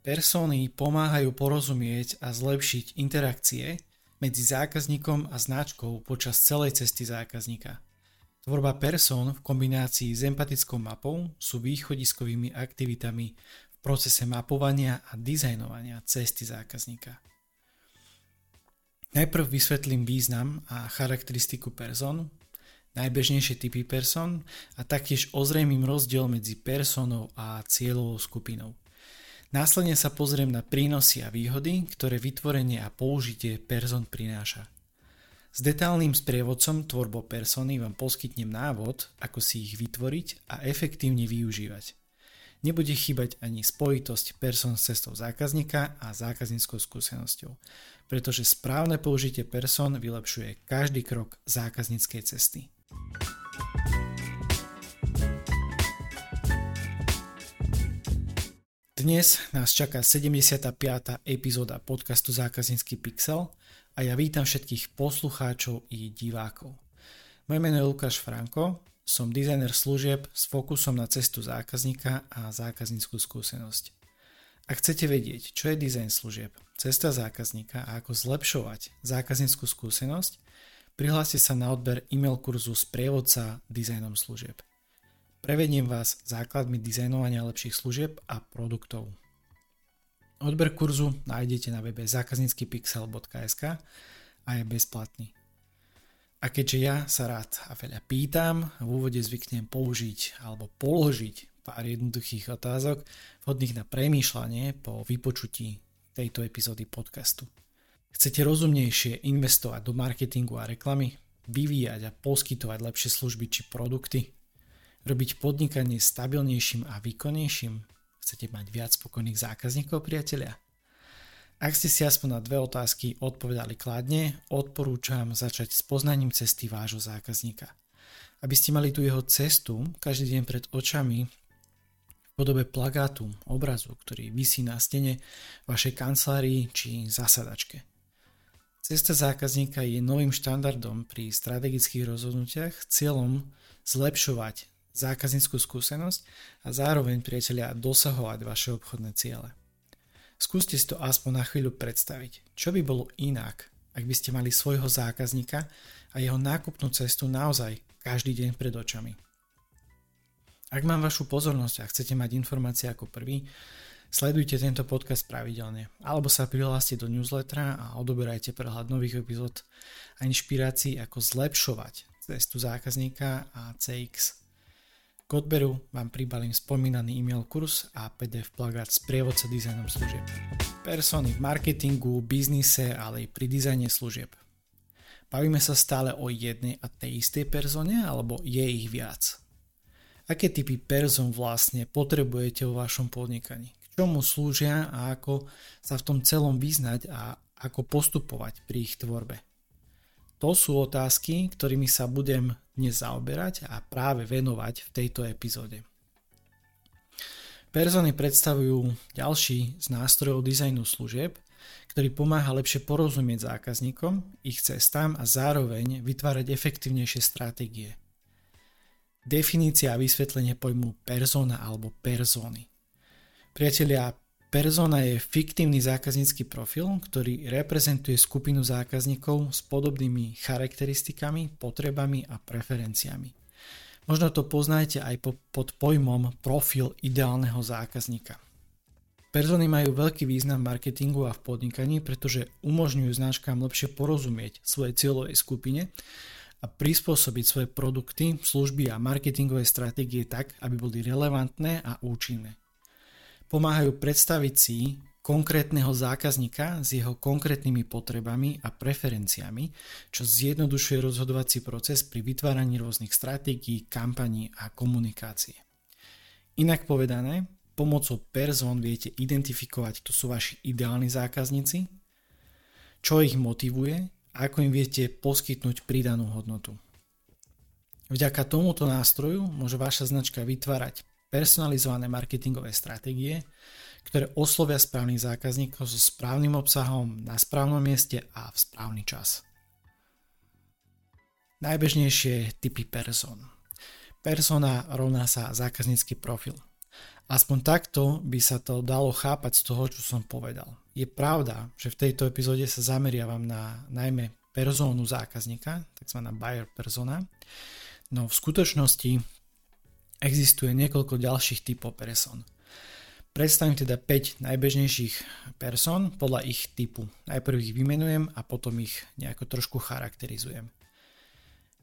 Persóny pomáhajú porozumieť a zlepšiť interakcie medzi zákazníkom a značkou počas celej cesty zákazníka. Tvorba persón v kombinácii s empatickou mapou sú východiskovými aktivitami v procese mapovania a dizajnovania cesty zákazníka. Najprv vysvetlím význam a charakteristiku person, najbežnejšie typy person a taktiež ozrejmím rozdiel medzi personou a cieľovou skupinou. Následne sa pozriem na prínosy a výhody, ktoré vytvorenie a použitie person prináša. S detálnym sprievodcom tvorbo persony vám poskytnem návod, ako si ich vytvoriť a efektívne využívať. Nebude chýbať ani spojitosť person s cestou zákazníka a zákazníckou skúsenosťou, pretože správne použitie person vylepšuje každý krok zákazníckej cesty. Dnes nás čaká 75. epizóda podcastu Zákaznícky pixel a ja vítam všetkých poslucháčov i divákov. Moje meno je Lukáš Franko, som dizajner služieb s fokusom na cestu zákazníka a zákazníckú skúsenosť. Ak chcete vedieť, čo je dizajn služieb, cesta zákazníka a ako zlepšovať zákazníckú skúsenosť, prihláste sa na odber e-mail kurzu Sprievodca dizajnom služieb. Prevediem vás základmi dizajnovania lepších služieb a produktov. Odber kurzu nájdete na webe zákazníckypixel.sk a je bezplatný. A keďže ja sa rád a veľa pýtam, v úvode zvyknem použiť alebo položiť pár jednoduchých otázok vhodných na premýšľanie po vypočutí tejto epizódy podcastu. Chcete rozumnejšie investovať do marketingu a reklamy, vyvíjať a poskytovať lepšie služby či produkty, robiť podnikanie stabilnejším a výkonnejším? Chcete mať viac spokojných zákazníkov, priatelia? Ak ste si aspoň na dve otázky odpovedali kladne, odporúčam začať s poznaním cesty vášho zákazníka. Aby ste mali tu jeho cestu každý deň pred očami v podobe plagátu, obrazu, ktorý vysí na stene vašej kancelárii či zasadačke. Cesta zákazníka je novým štandardom pri strategických rozhodnutiach cieľom zlepšovať zákazníckú skúsenosť a zároveň priatelia dosahovať vaše obchodné ciele. Skúste si to aspoň na chvíľu predstaviť. Čo by bolo inak, ak by ste mali svojho zákazníka a jeho nákupnú cestu naozaj každý deň pred očami. Ak mám vašu pozornosť a chcete mať informácie ako prvý, sledujte tento podcast pravidelne alebo sa prihláste do newslettera a odoberajte prehľad nových epizód a inšpirácií ako zlepšovať cestu zákazníka a CX. K odberu vám pribalím spomínaný e-mail kurz a PDF plagát s prievodca dizajnom služieb. Persony v marketingu, biznise, ale aj pri dizajne služieb. Bavíme sa stále o jednej a tej istej persone alebo je ich viac? Aké typy person vlastne potrebujete vo vašom podnikaní? K čomu slúžia a ako sa v tom celom vyznať a ako postupovať pri ich tvorbe? To sú otázky, ktorými sa budem dnes zaoberať a práve venovať v tejto epizóde. Persony predstavujú ďalší z nástrojov dizajnu služieb, ktorý pomáha lepšie porozumieť zákazníkom, ich cestám a zároveň vytvárať efektívnejšie stratégie. Definícia a vysvetlenie pojmu persona alebo persony. Priatelia, Persona je fiktívny zákaznícky profil, ktorý reprezentuje skupinu zákazníkov s podobnými charakteristikami, potrebami a preferenciami. Možno to poznáte aj pod pojmom profil ideálneho zákazníka. Persony majú veľký význam v marketingu a v podnikaní, pretože umožňujú značkám lepšie porozumieť svojej cieľovej skupine a prispôsobiť svoje produkty, služby a marketingové stratégie tak, aby boli relevantné a účinné pomáhajú predstaviť si konkrétneho zákazníka s jeho konkrétnymi potrebami a preferenciami, čo zjednodušuje rozhodovací proces pri vytváraní rôznych stratégií, kampaní a komunikácie. Inak povedané, pomocou person viete identifikovať, kto sú vaši ideálni zákazníci, čo ich motivuje a ako im viete poskytnúť pridanú hodnotu. Vďaka tomuto nástroju môže vaša značka vytvárať personalizované marketingové stratégie, ktoré oslovia správnych zákazníkov so správnym obsahom na správnom mieste a v správny čas. Najbežnejšie typy person. Persona rovná sa zákaznícky profil. Aspoň takto by sa to dalo chápať z toho, čo som povedal. Je pravda, že v tejto epizóde sa zameriavam na najmä persónu zákazníka, tzv. buyer persona, no v skutočnosti existuje niekoľko ďalších typov person. Predstavím teda 5 najbežnejších person podľa ich typu. Najprv ich vymenujem a potom ich nejako trošku charakterizujem.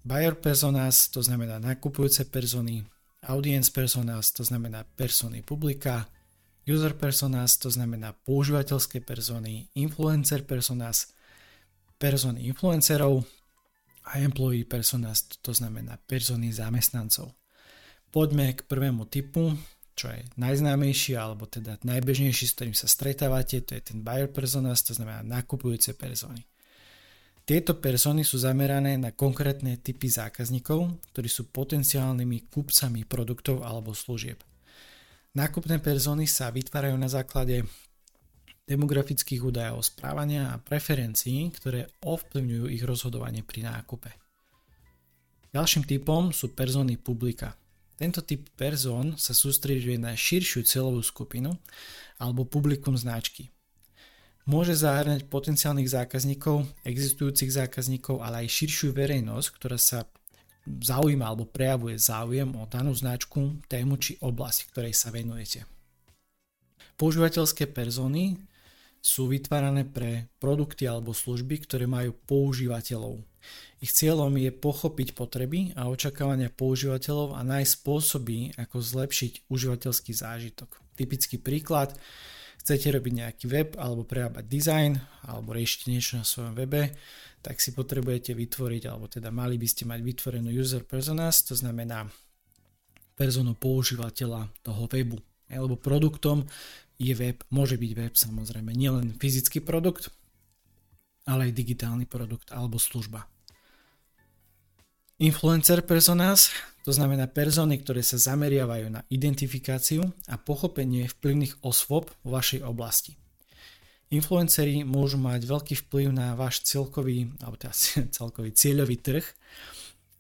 Buyer personas, to znamená nakupujúce persony, audience personas, to znamená persony publika, user personas, to znamená používateľské persony, influencer personas, persony influencerov a employee personas, to znamená persony zamestnancov. Poďme k prvému typu, čo je najznámejší alebo teda najbežnejší, s ktorým sa stretávate, to je ten buyer personas, to znamená nakupujúce persony. Tieto persony sú zamerané na konkrétne typy zákazníkov, ktorí sú potenciálnymi kupcami produktov alebo služieb. Nákupné persony sa vytvárajú na základe demografických údajov správania a preferencií, ktoré ovplyvňujú ich rozhodovanie pri nákupe. Ďalším typom sú persony publika. Tento typ person sa sústreďuje na širšiu celovú skupinu alebo publikum značky. Môže zahrňať potenciálnych zákazníkov, existujúcich zákazníkov, ale aj širšiu verejnosť, ktorá sa zaujíma alebo prejavuje záujem o danú značku, tému či oblasť, ktorej sa venujete. Používateľské persony sú vytvárané pre produkty alebo služby, ktoré majú používateľov. Ich cieľom je pochopiť potreby a očakávania používateľov a nájsť spôsoby, ako zlepšiť užívateľský zážitok. Typický príklad, chcete robiť nejaký web alebo prerábať design alebo riešiť niečo na svojom webe, tak si potrebujete vytvoriť, alebo teda mali by ste mať vytvorenú user personas, to znamená personu používateľa toho webu. Lebo produktom je web, môže byť web samozrejme, nielen fyzický produkt, ale aj digitálny produkt alebo služba. Influencer personas, to znamená persony, ktoré sa zameriavajú na identifikáciu a pochopenie vplyvných osôb vo vašej oblasti. Influenceri môžu mať veľký vplyv na váš celkový, alebo teda celkový cieľový trh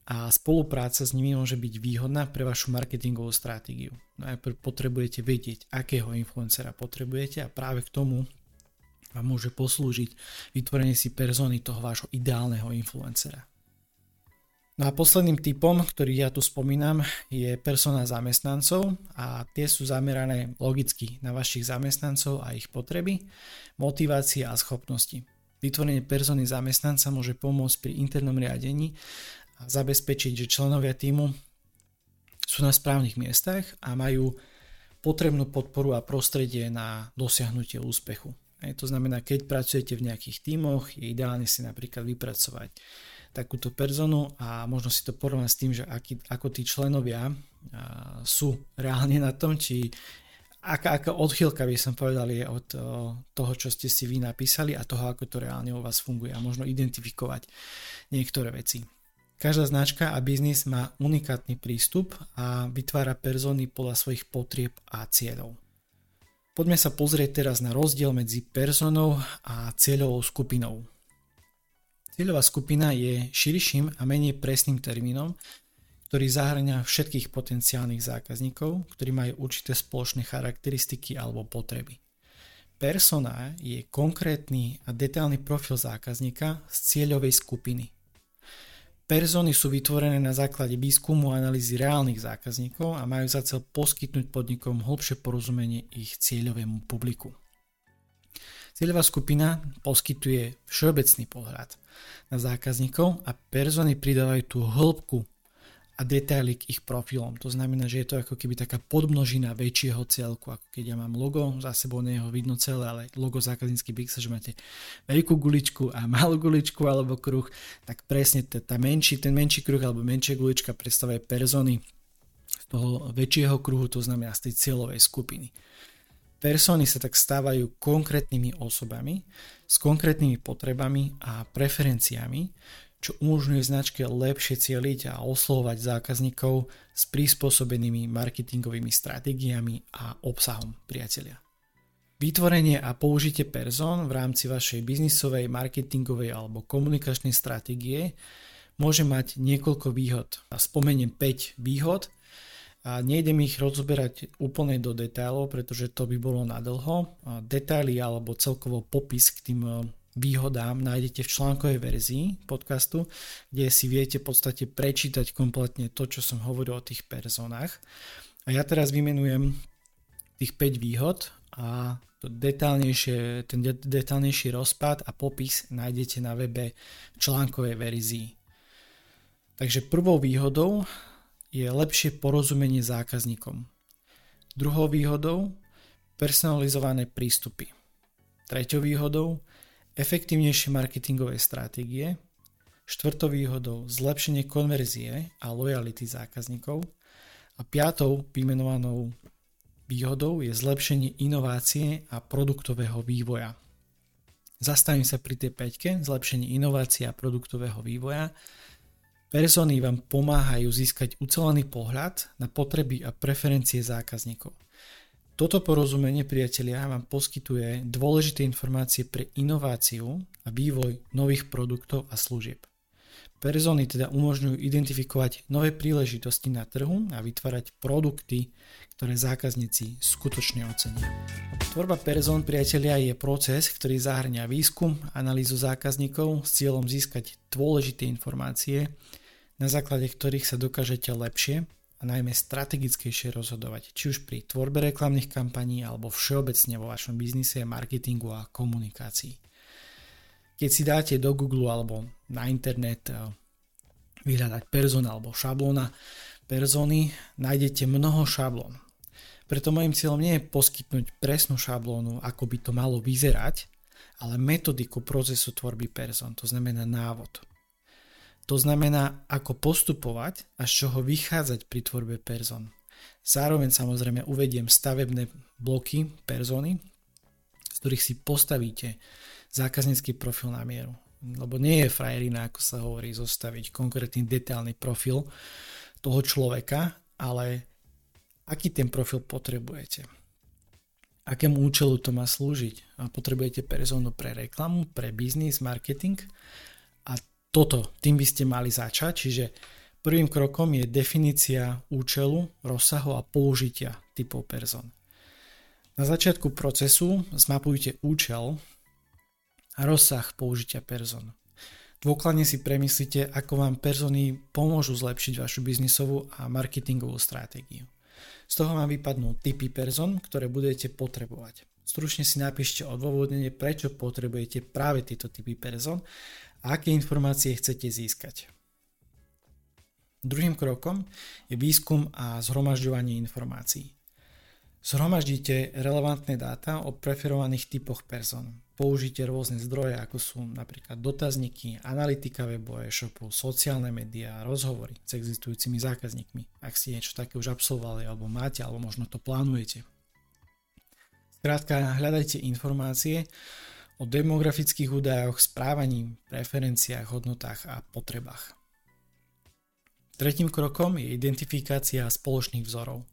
a spolupráca s nimi môže byť výhodná pre vašu marketingovú stratégiu. Najprv potrebujete vedieť, akého influencera potrebujete a práve k tomu vám môže poslúžiť vytvorenie si persony toho vášho ideálneho influencera. No a posledným typom, ktorý ja tu spomínam, je persona zamestnancov a tie sú zamerané logicky na vašich zamestnancov a ich potreby, motivácie a schopnosti. Vytvorenie persony zamestnanca môže pomôcť pri internom riadení a zabezpečiť, že členovia týmu sú na správnych miestach a majú potrebnú podporu a prostredie na dosiahnutie úspechu. to znamená, keď pracujete v nejakých tímoch, je ideálne si napríklad vypracovať takúto personu a možno si to porovnať s tým, že aký, ako tí členovia sú reálne na tom, či aká, aká odchýlka by som povedal je od toho, čo ste si vy napísali a toho, ako to reálne u vás funguje a možno identifikovať niektoré veci. Každá značka a biznis má unikátny prístup a vytvára persony podľa svojich potrieb a cieľov. Poďme sa pozrieť teraz na rozdiel medzi personou a cieľovou skupinou. Cieľová skupina je širším a menej presným termínom, ktorý zahrania všetkých potenciálnych zákazníkov, ktorí majú určité spoločné charakteristiky alebo potreby. Persona je konkrétny a detailný profil zákazníka z cieľovej skupiny. Persony sú vytvorené na základe výskumu a analýzy reálnych zákazníkov a majú za cel poskytnúť podnikom hlbšie porozumenie ich cieľovému publiku. Cieľová skupina poskytuje všeobecný pohľad na zákazníkov a persony pridávajú tú hĺbku a detaily k ich profilom. To znamená, že je to ako keby taká podmnožina väčšieho celku, ako keď ja mám logo, za sebou nie ho vidno celé, ale logo zákaznícky pixel, že máte veľkú guličku a malú guličku alebo kruh, tak presne tá menší, ten menší kruh alebo menšia gulička predstavuje persony z toho väčšieho kruhu, to znamená z tej cieľovej skupiny. Persony sa tak stávajú konkrétnymi osobami s konkrétnymi potrebami a preferenciami, čo umožňuje značke lepšie cieliť a oslovovať zákazníkov s prispôsobenými marketingovými stratégiami a obsahom priatelia. Vytvorenie a použitie person v rámci vašej biznisovej, marketingovej alebo komunikačnej stratégie môže mať niekoľko výhod. A spomeniem 5 výhod, a nejdem ich rozberať úplne do detailov, pretože to by bolo na dlho. Detaily alebo celkovo popis k tým e, výhodám nájdete v článkovej verzii podcastu, kde si viete v podstate prečítať kompletne to, čo som hovoril o tých personách. A ja teraz vymenujem tých 5 výhod a to detálnejšie, ten detálnejší rozpad a popis nájdete na webe v článkovej verzii. Takže prvou výhodou je lepšie porozumenie zákazníkom. Druhou výhodou personalizované prístupy. Treťou výhodou efektívnejšie marketingové stratégie. Štvrtou výhodou zlepšenie konverzie a lojality zákazníkov. A piatou vymenovanou výhodou je zlepšenie inovácie a produktového vývoja. Zastavím sa pri tej peťke, zlepšenie inovácie a produktového vývoja Persony vám pomáhajú získať ucelený pohľad na potreby a preferencie zákazníkov. Toto porozumenie, priatelia, vám poskytuje dôležité informácie pre inováciu a vývoj nových produktov a služieb. Persony teda umožňujú identifikovať nové príležitosti na trhu a vytvárať produkty, ktoré zákazníci skutočne ocenia. Tvorba person, priatelia, je proces, ktorý zahrňa výskum, analýzu zákazníkov s cieľom získať dôležité informácie, na základe ktorých sa dokážete lepšie a najmä strategickejšie rozhodovať, či už pri tvorbe reklamných kampaní alebo všeobecne vo vašom biznise, marketingu a komunikácii. Keď si dáte do Google alebo na internet eh, vyhľadať person alebo šablóna persony, nájdete mnoho šablón. Preto môjim cieľom nie je poskytnúť presnú šablónu, ako by to malo vyzerať, ale metodiku procesu tvorby person, to znamená návod. To znamená, ako postupovať a z čoho vychádzať pri tvorbe person. Zároveň samozrejme uvediem stavebné bloky persony, z ktorých si postavíte zákaznícky profil na mieru. Lebo nie je frajerina, ako sa hovorí, zostaviť konkrétny detailný profil toho človeka, ale aký ten profil potrebujete. Akému účelu to má slúžiť? A potrebujete personu pre reklamu, pre biznis, marketing a toto, tým by ste mali začať, čiže prvým krokom je definícia účelu, rozsahu a použitia typov person. Na začiatku procesu zmapujte účel a rozsah použitia person. Dôkladne si premyslite, ako vám persony pomôžu zlepšiť vašu biznisovú a marketingovú stratégiu. Z toho vám vypadnú typy person, ktoré budete potrebovať. Stručne si napíšte odôvodnenie, prečo potrebujete práve tieto typy person aké informácie chcete získať. Druhým krokom je výskum a zhromažďovanie informácií. Zhromaždite relevantné dáta o preferovaných typoch person. Použite rôzne zdroje, ako sú napríklad dotazníky, analytika webov, e-shopov, sociálne médiá, rozhovory s existujúcimi zákazníkmi, ak si niečo také už absolvovali alebo máte, alebo možno to plánujete. Skrátka, hľadajte informácie, o demografických údajoch, správaní, preferenciách, hodnotách a potrebách. Tretím krokom je identifikácia spoločných vzorov.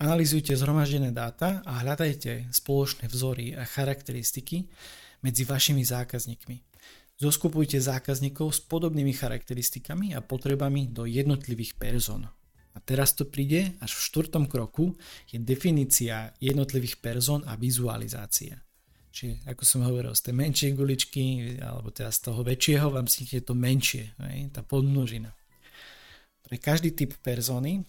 Analizujte zhromaždené dáta a hľadajte spoločné vzory a charakteristiky medzi vašimi zákazníkmi. Zoskupujte zákazníkov s podobnými charakteristikami a potrebami do jednotlivých person. A teraz to príde až v štvrtom kroku, je definícia jednotlivých person a vizualizácia. Čiže ako som hovoril, z tej menšej guličky, alebo teda z toho väčšieho vám vznikne to menšie, hej, tá podmnožina. Pre každý typ persony,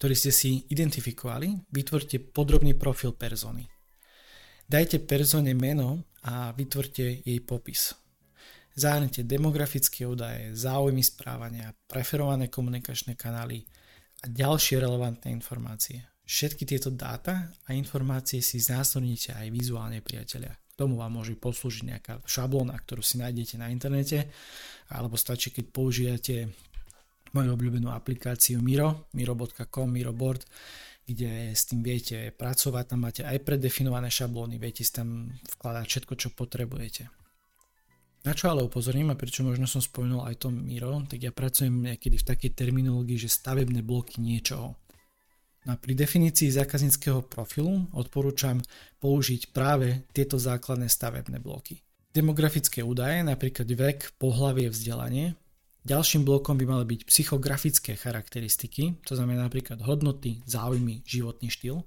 ktorý ste si identifikovali, vytvorte podrobný profil persony. Dajte persone meno a vytvorte jej popis. Zahrnite demografické údaje, záujmy správania, preferované komunikačné kanály a ďalšie relevantné informácie. Všetky tieto dáta a informácie si znásobnite aj vizuálne priatelia. K tomu vám môže poslúžiť nejaká šablóna, ktorú si nájdete na internete, alebo stačí, keď použijete moju obľúbenú aplikáciu Miro, miro.com, Miroboard, kde s tým viete pracovať, tam máte aj predefinované šablóny, viete si tam vkladať všetko, čo potrebujete. Na čo ale upozorním a prečo možno som spomenul aj to Miro, tak ja pracujem niekedy v takej terminológii, že stavebné bloky niečoho. A pri definícii zákazníckého profilu odporúčam použiť práve tieto základné stavebné bloky. Demografické údaje, napríklad vek, pohlavie, vzdelanie, Ďalším blokom by mali byť psychografické charakteristiky, to znamená napríklad hodnoty, záujmy, životný štýl.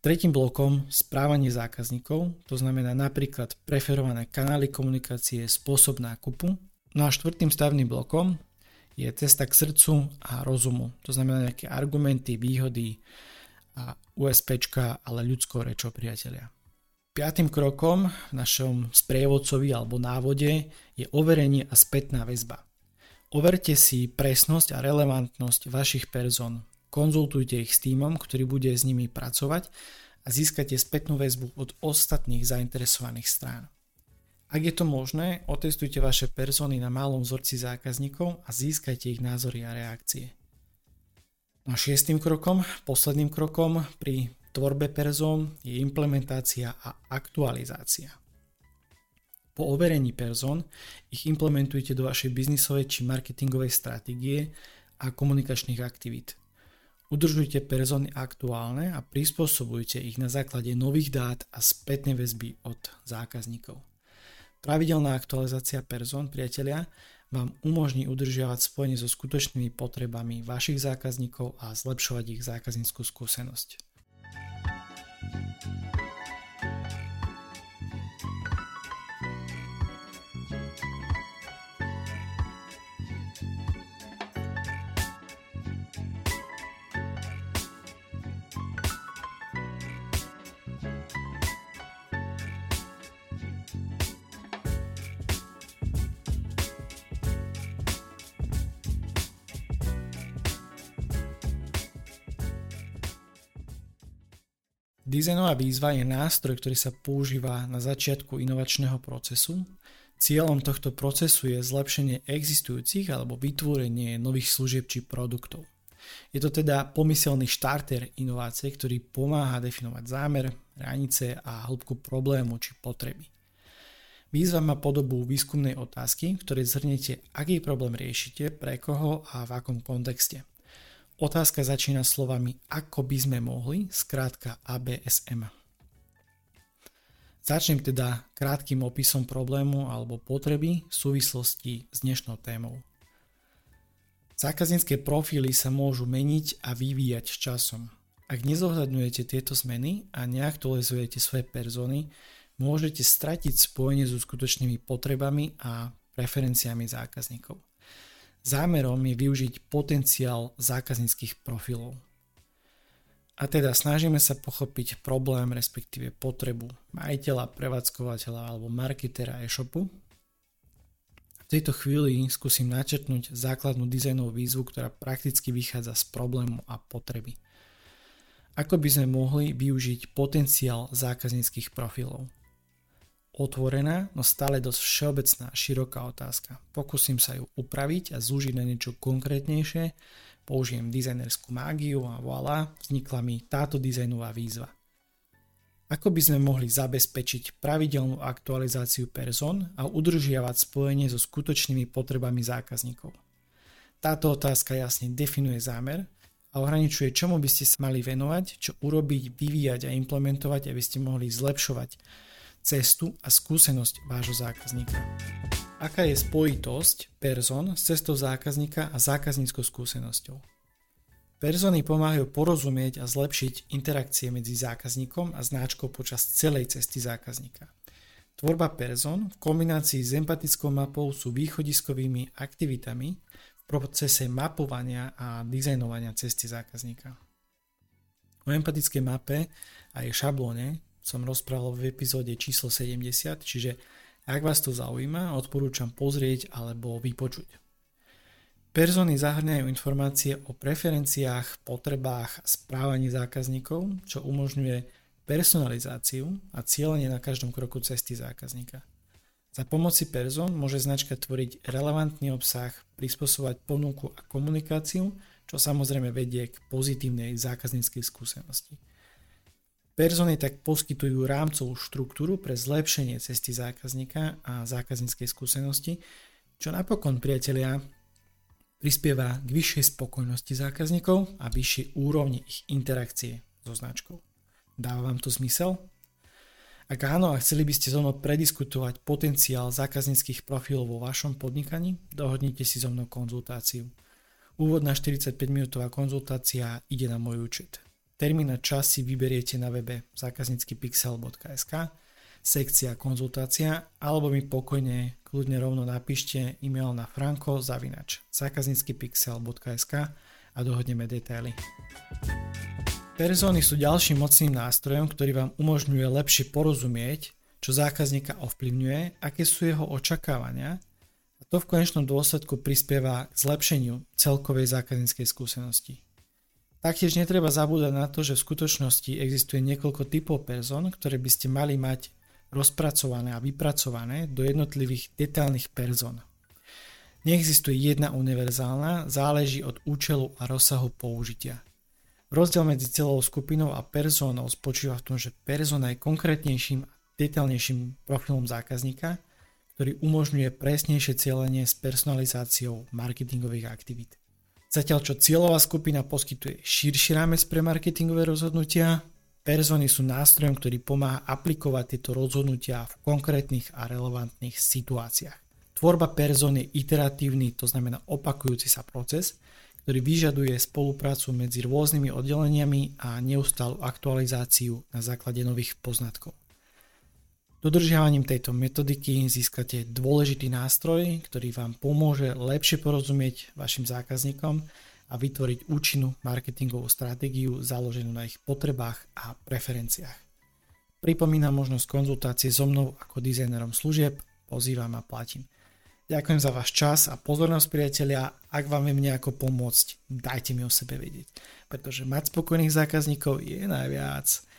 Tretím blokom správanie zákazníkov, to znamená napríklad preferované kanály komunikácie, spôsob nákupu. No a štvrtým stavným blokom je cesta k srdcu a rozumu, to znamená nejaké argumenty, výhody a USPčka, ale ľudskou rečou priatelia. Piatým krokom v našom sprievodcovi alebo návode je overenie a spätná väzba. Overte si presnosť a relevantnosť vašich person. Konzultujte ich s týmom, ktorý bude s nimi pracovať a získate spätnú väzbu od ostatných zainteresovaných strán. Ak je to možné, otestujte vaše persony na malom vzorci zákazníkov a získajte ich názory a reakcie. No a šiestým krokom, posledným krokom pri tvorbe person je implementácia a aktualizácia. Po overení person ich implementujte do vašej biznisovej či marketingovej stratégie a komunikačných aktivít. Udržujte persony aktuálne a prispôsobujte ich na základe nových dát a spätnej väzby od zákazníkov. Pravidelná aktualizácia person, priatelia, vám umožní udržiavať spojenie so skutočnými potrebami vašich zákazníkov a zlepšovať ich zákazníckú skúsenosť. Dizajnová výzva je nástroj, ktorý sa používa na začiatku inovačného procesu. Cieľom tohto procesu je zlepšenie existujúcich alebo vytvorenie nových služieb či produktov. Je to teda pomyselný štarter inovácie, ktorý pomáha definovať zámer, hranice a hĺbku problému či potreby. Výzva má podobu výskumnej otázky, v ktorej zhrnete, aký problém riešite, pre koho a v akom kontexte. Otázka začína slovami ako by sme mohli, skrátka ABSM. Začnem teda krátkým opisom problému alebo potreby v súvislosti s dnešnou témou. Zákaznícke profily sa môžu meniť a vyvíjať s časom. Ak nezohľadňujete tieto zmeny a neaktualizujete svoje persony, môžete stratiť spojenie so skutočnými potrebami a preferenciami zákazníkov. Zámerom je využiť potenciál zákazníckých profilov. A teda snažíme sa pochopiť problém, respektíve potrebu majiteľa, prevádzkovateľa alebo marketera e-shopu. V tejto chvíli skúsim načrtnúť základnú dizajnovú výzvu, ktorá prakticky vychádza z problému a potreby. Ako by sme mohli využiť potenciál zákazníckých profilov? Otvorená, no stále dosť všeobecná a široká otázka. Pokúsim sa ju upraviť a zúžiť na niečo konkrétnejšie, použijem dizajnerskú mágiu a voilà, vznikla mi táto dizajnová výzva. Ako by sme mohli zabezpečiť pravidelnú aktualizáciu person a udržiavať spojenie so skutočnými potrebami zákazníkov? Táto otázka jasne definuje zámer a ohraničuje, čomu by ste sa mali venovať, čo urobiť, vyvíjať a implementovať, aby ste mohli zlepšovať cestu a skúsenosť vášho zákazníka. Aká je spojitosť person s cestou zákazníka a zákazníckou skúsenosťou? Persony pomáhajú porozumieť a zlepšiť interakcie medzi zákazníkom a značkou počas celej cesty zákazníka. Tvorba person v kombinácii s empatickou mapou sú východiskovými aktivitami v procese mapovania a dizajnovania cesty zákazníka. O empatickej mape a jej šablóne som rozprával v epizóde číslo 70, čiže ak vás to zaujíma, odporúčam pozrieť alebo vypočuť. Persony zahrňajú informácie o preferenciách, potrebách a správaní zákazníkov, čo umožňuje personalizáciu a cieľenie na každom kroku cesty zákazníka. Za pomoci person môže značka tvoriť relevantný obsah, prispôsobovať ponuku a komunikáciu, čo samozrejme vedie k pozitívnej zákazníckej skúsenosti. Persony tak poskytujú rámcovú štruktúru pre zlepšenie cesty zákazníka a zákazníckej skúsenosti, čo napokon, priatelia, prispieva k vyššej spokojnosti zákazníkov a vyššej úrovni ich interakcie so značkou. Dáva vám to zmysel? Ak áno a chceli by ste so mnou prediskutovať potenciál zákazníckých profilov vo vašom podnikaní, dohodnite si so mnou konzultáciu. Úvodná 45 minútová konzultácia ide na môj účet. Termín a čas si vyberiete na webe zákazníckypixel.sk sekcia konzultácia alebo mi pokojne kľudne rovno napíšte e-mail na franko zavinač zákazníckypixel.sk a dohodneme detaily. Perzóny sú ďalším mocným nástrojom, ktorý vám umožňuje lepšie porozumieť, čo zákazníka ovplyvňuje, aké sú jeho očakávania a to v konečnom dôsledku prispieva k zlepšeniu celkovej zákazníckej skúsenosti. Taktiež netreba zabúdať na to, že v skutočnosti existuje niekoľko typov perzón, ktoré by ste mali mať rozpracované a vypracované do jednotlivých detailných perzón. Neexistuje jedna univerzálna, záleží od účelu a rozsahu použitia. Rozdiel medzi celou skupinou a persónou spočíva v tom, že persona je konkrétnejším a detailnejším profilom zákazníka, ktorý umožňuje presnejšie cieľenie s personalizáciou marketingových aktivít. Zatiaľ čo cieľová skupina poskytuje širší rámec pre marketingové rozhodnutia, persony sú nástrojom, ktorý pomáha aplikovať tieto rozhodnutia v konkrétnych a relevantných situáciách. Tvorba person je iteratívny, to znamená opakujúci sa proces, ktorý vyžaduje spoluprácu medzi rôznymi oddeleniami a neustálu aktualizáciu na základe nových poznatkov. Dodržiavaním tejto metodiky získate dôležitý nástroj, ktorý vám pomôže lepšie porozumieť vašim zákazníkom a vytvoriť účinnú marketingovú stratégiu založenú na ich potrebách a preferenciách. Pripomínam možnosť konzultácie so mnou ako dizajnerom služieb, pozývam a platím. Ďakujem za váš čas a pozornosť priatelia. Ak vám viem nejako pomôcť, dajte mi o sebe vedieť. Pretože mať spokojných zákazníkov je najviac.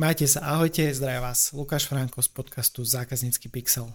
Majte sa, ahojte, zdravia vás Lukáš Franko z podcastu Zákaznícky pixel.